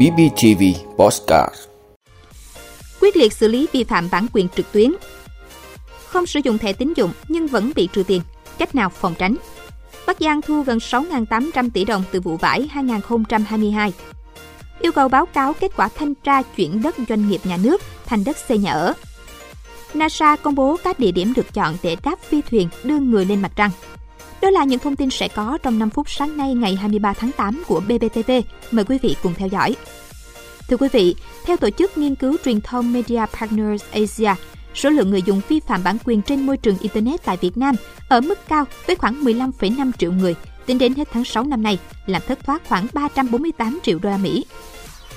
BBTV Postcard Quyết liệt xử lý vi phạm bản quyền trực tuyến Không sử dụng thẻ tín dụng nhưng vẫn bị trừ tiền. Cách nào phòng tránh? Bắc Giang thu gần 6.800 tỷ đồng từ vụ vải 2022. Yêu cầu báo cáo kết quả thanh tra chuyển đất doanh nghiệp nhà nước thành đất xây nhà ở. NASA công bố các địa điểm được chọn để đáp phi thuyền đưa người lên mặt trăng. Đó là những thông tin sẽ có trong 5 phút sáng nay ngày 23 tháng 8 của BBTV. Mời quý vị cùng theo dõi. Thưa quý vị, theo tổ chức nghiên cứu truyền thông Media Partners Asia, số lượng người dùng vi phạm bản quyền trên môi trường Internet tại Việt Nam ở mức cao với khoảng 15,5 triệu người tính đến hết tháng 6 năm nay, làm thất thoát khoảng 348 triệu đô la Mỹ.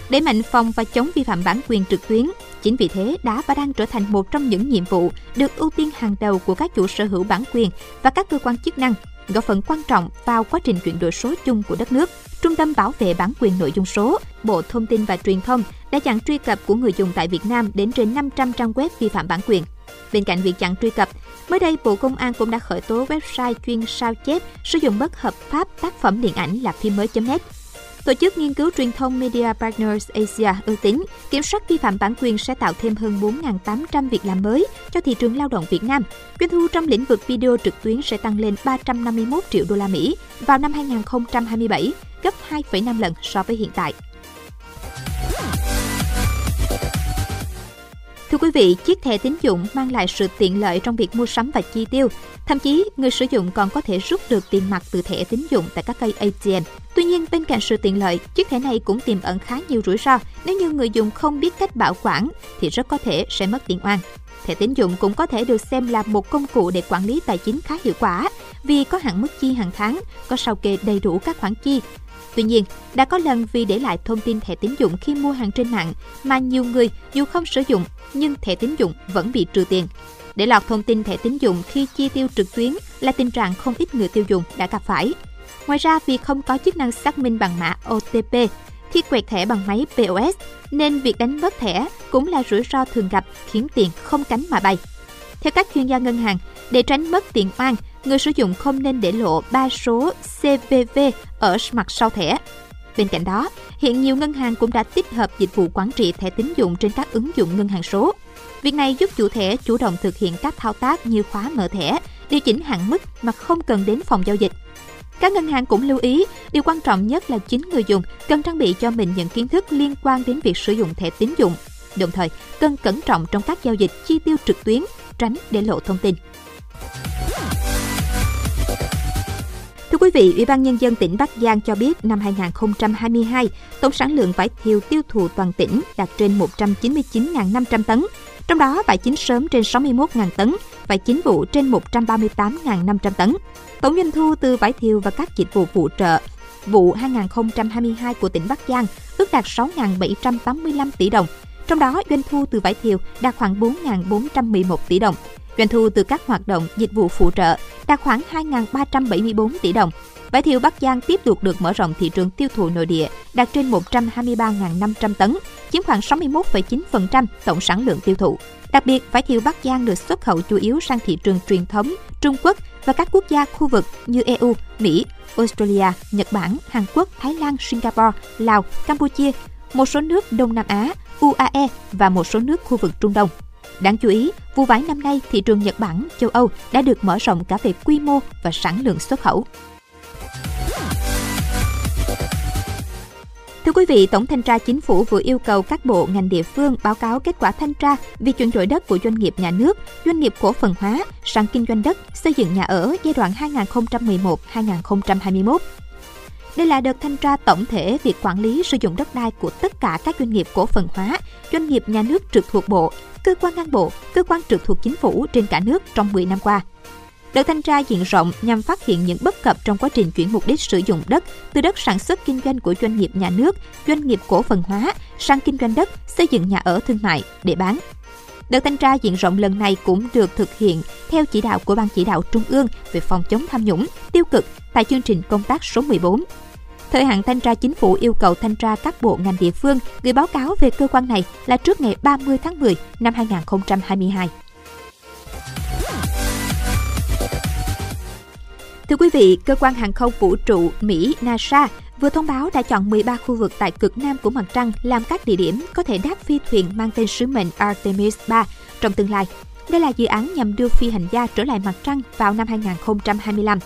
Để mạnh phòng và chống vi phạm bản quyền trực tuyến, chính vì thế đã và đang trở thành một trong những nhiệm vụ được ưu tiên hàng đầu của các chủ sở hữu bản quyền và các cơ quan chức năng, góp phần quan trọng vào quá trình chuyển đổi số chung của đất nước. Trung tâm Bảo vệ bản quyền nội dung số, Bộ Thông tin và Truyền thông đã chặn truy cập của người dùng tại Việt Nam đến trên 500 trang web vi phạm bản quyền. Bên cạnh việc chặn truy cập, mới đây Bộ Công an cũng đã khởi tố website chuyên sao chép sử dụng bất hợp pháp tác phẩm điện ảnh là phim mới.net Tổ chức nghiên cứu truyền thông Media Partners Asia ước tính kiểm soát vi phạm bản quyền sẽ tạo thêm hơn 4.800 việc làm mới cho thị trường lao động Việt Nam. Doanh thu trong lĩnh vực video trực tuyến sẽ tăng lên 351 triệu đô la Mỹ vào năm 2027, gấp 2,5 lần so với hiện tại. Thưa quý vị, chiếc thẻ tín dụng mang lại sự tiện lợi trong việc mua sắm và chi tiêu. Thậm chí, người sử dụng còn có thể rút được tiền mặt từ thẻ tín dụng tại các cây ATM. Tuy nhiên, bên cạnh sự tiện lợi, chiếc thẻ này cũng tiềm ẩn khá nhiều rủi ro. Nếu như người dùng không biết cách bảo quản, thì rất có thể sẽ mất tiền oan. Thẻ tín dụng cũng có thể được xem là một công cụ để quản lý tài chính khá hiệu quả, vì có hạn mức chi hàng tháng, có sao kê đầy đủ các khoản chi, Tuy nhiên, đã có lần vì để lại thông tin thẻ tín dụng khi mua hàng trên mạng mà nhiều người dù không sử dụng nhưng thẻ tín dụng vẫn bị trừ tiền. Để lọt thông tin thẻ tín dụng khi chi tiêu trực tuyến là tình trạng không ít người tiêu dùng đã gặp phải. Ngoài ra, vì không có chức năng xác minh bằng mã OTP khi quẹt thẻ bằng máy POS, nên việc đánh mất thẻ cũng là rủi ro thường gặp khiến tiền không cánh mà bay. Theo các chuyên gia ngân hàng, để tránh mất tiền oan, người sử dụng không nên để lộ ba số CVV ở mặt sau thẻ. Bên cạnh đó, hiện nhiều ngân hàng cũng đã tích hợp dịch vụ quản trị thẻ tín dụng trên các ứng dụng ngân hàng số. Việc này giúp chủ thẻ chủ động thực hiện các thao tác như khóa mở thẻ, điều chỉnh hạn mức mà không cần đến phòng giao dịch. Các ngân hàng cũng lưu ý, điều quan trọng nhất là chính người dùng cần trang bị cho mình những kiến thức liên quan đến việc sử dụng thẻ tín dụng. Đồng thời, cần cẩn trọng trong các giao dịch chi tiêu trực tuyến, tránh để lộ thông tin. Quý vị, Ủy ban Nhân dân tỉnh Bắc Giang cho biết năm 2022, tổng sản lượng vải thiều tiêu thụ toàn tỉnh đạt trên 199.500 tấn, trong đó vải chín sớm trên 61.000 tấn, vải chín vụ trên 138.500 tấn. Tổng doanh thu từ vải thiều và các dịch vụ phụ trợ vụ 2022 của tỉnh Bắc Giang ước đạt 6.785 tỷ đồng, trong đó doanh thu từ vải thiều đạt khoảng 4.411 tỷ đồng, Doanh thu từ các hoạt động dịch vụ phụ trợ đạt khoảng 2.374 tỷ đồng. Vải thiều Bắc Giang tiếp tục được mở rộng thị trường tiêu thụ nội địa, đạt trên 123.500 tấn, chiếm khoảng 61,9% tổng sản lượng tiêu thụ. Đặc biệt, vải thiều Bắc Giang được xuất khẩu chủ yếu sang thị trường truyền thống, Trung Quốc và các quốc gia khu vực như EU, Mỹ, Australia, Nhật Bản, Hàn Quốc, Thái Lan, Singapore, Lào, Campuchia, một số nước Đông Nam Á, UAE và một số nước khu vực Trung Đông. Đáng chú ý, vụ vải năm nay thị trường Nhật Bản, châu Âu đã được mở rộng cả về quy mô và sản lượng xuất khẩu. Thưa quý vị, Tổng thanh tra Chính phủ vừa yêu cầu các bộ ngành địa phương báo cáo kết quả thanh tra việc chuyển đổi đất của doanh nghiệp nhà nước, doanh nghiệp cổ phần hóa sang kinh doanh đất, xây dựng nhà ở giai đoạn 2011-2021. Đây là đợt thanh tra tổng thể việc quản lý sử dụng đất đai của tất cả các doanh nghiệp cổ phần hóa, doanh nghiệp nhà nước trực thuộc bộ, cơ quan ngang bộ, cơ quan trực thuộc chính phủ trên cả nước trong 10 năm qua. Đợt thanh tra diện rộng nhằm phát hiện những bất cập trong quá trình chuyển mục đích sử dụng đất từ đất sản xuất kinh doanh của doanh nghiệp nhà nước, doanh nghiệp cổ phần hóa sang kinh doanh đất, xây dựng nhà ở thương mại để bán. Đợt thanh tra diện rộng lần này cũng được thực hiện theo chỉ đạo của Ban chỉ đạo Trung ương về phòng chống tham nhũng, tiêu cực tại chương trình công tác số 14 Thời hạn thanh tra chính phủ yêu cầu thanh tra các bộ ngành địa phương gửi báo cáo về cơ quan này là trước ngày 30 tháng 10 năm 2022. Thưa quý vị, cơ quan hàng không vũ trụ Mỹ NASA vừa thông báo đã chọn 13 khu vực tại cực nam của mặt trăng làm các địa điểm có thể đáp phi thuyền mang tên sứ mệnh Artemis 3 trong tương lai. Đây là dự án nhằm đưa phi hành gia trở lại mặt trăng vào năm 2025.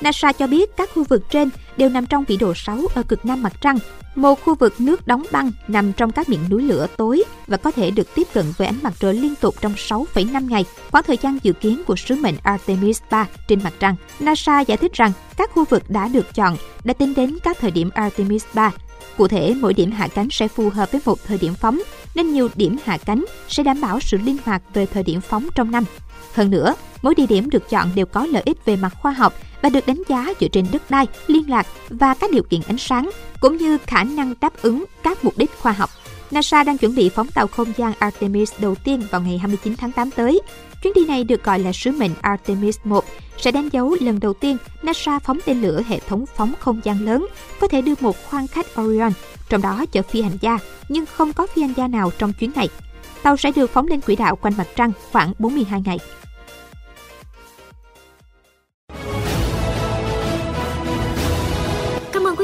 NASA cho biết các khu vực trên đều nằm trong vĩ độ 6 ở cực nam mặt trăng, một khu vực nước đóng băng nằm trong các miệng núi lửa tối và có thể được tiếp cận với ánh mặt trời liên tục trong 6,5 ngày, khoảng thời gian dự kiến của sứ mệnh Artemis 3 trên mặt trăng. NASA giải thích rằng các khu vực đã được chọn đã tính đến các thời điểm Artemis 3. Cụ thể, mỗi điểm hạ cánh sẽ phù hợp với một thời điểm phóng, nên nhiều điểm hạ cánh sẽ đảm bảo sự linh hoạt về thời điểm phóng trong năm. Hơn nữa, mỗi địa điểm được chọn đều có lợi ích về mặt khoa học và được đánh giá dựa trên đất đai, liên lạc và các điều kiện ánh sáng, cũng như khả năng đáp ứng các mục đích khoa học. NASA đang chuẩn bị phóng tàu không gian Artemis đầu tiên vào ngày 29 tháng 8 tới. Chuyến đi này được gọi là sứ mệnh Artemis 1, sẽ đánh dấu lần đầu tiên NASA phóng tên lửa hệ thống phóng không gian lớn, có thể đưa một khoang khách Orion, trong đó chở phi hành gia, nhưng không có phi hành gia nào trong chuyến này. Tàu sẽ được phóng lên quỹ đạo quanh mặt trăng khoảng 42 ngày.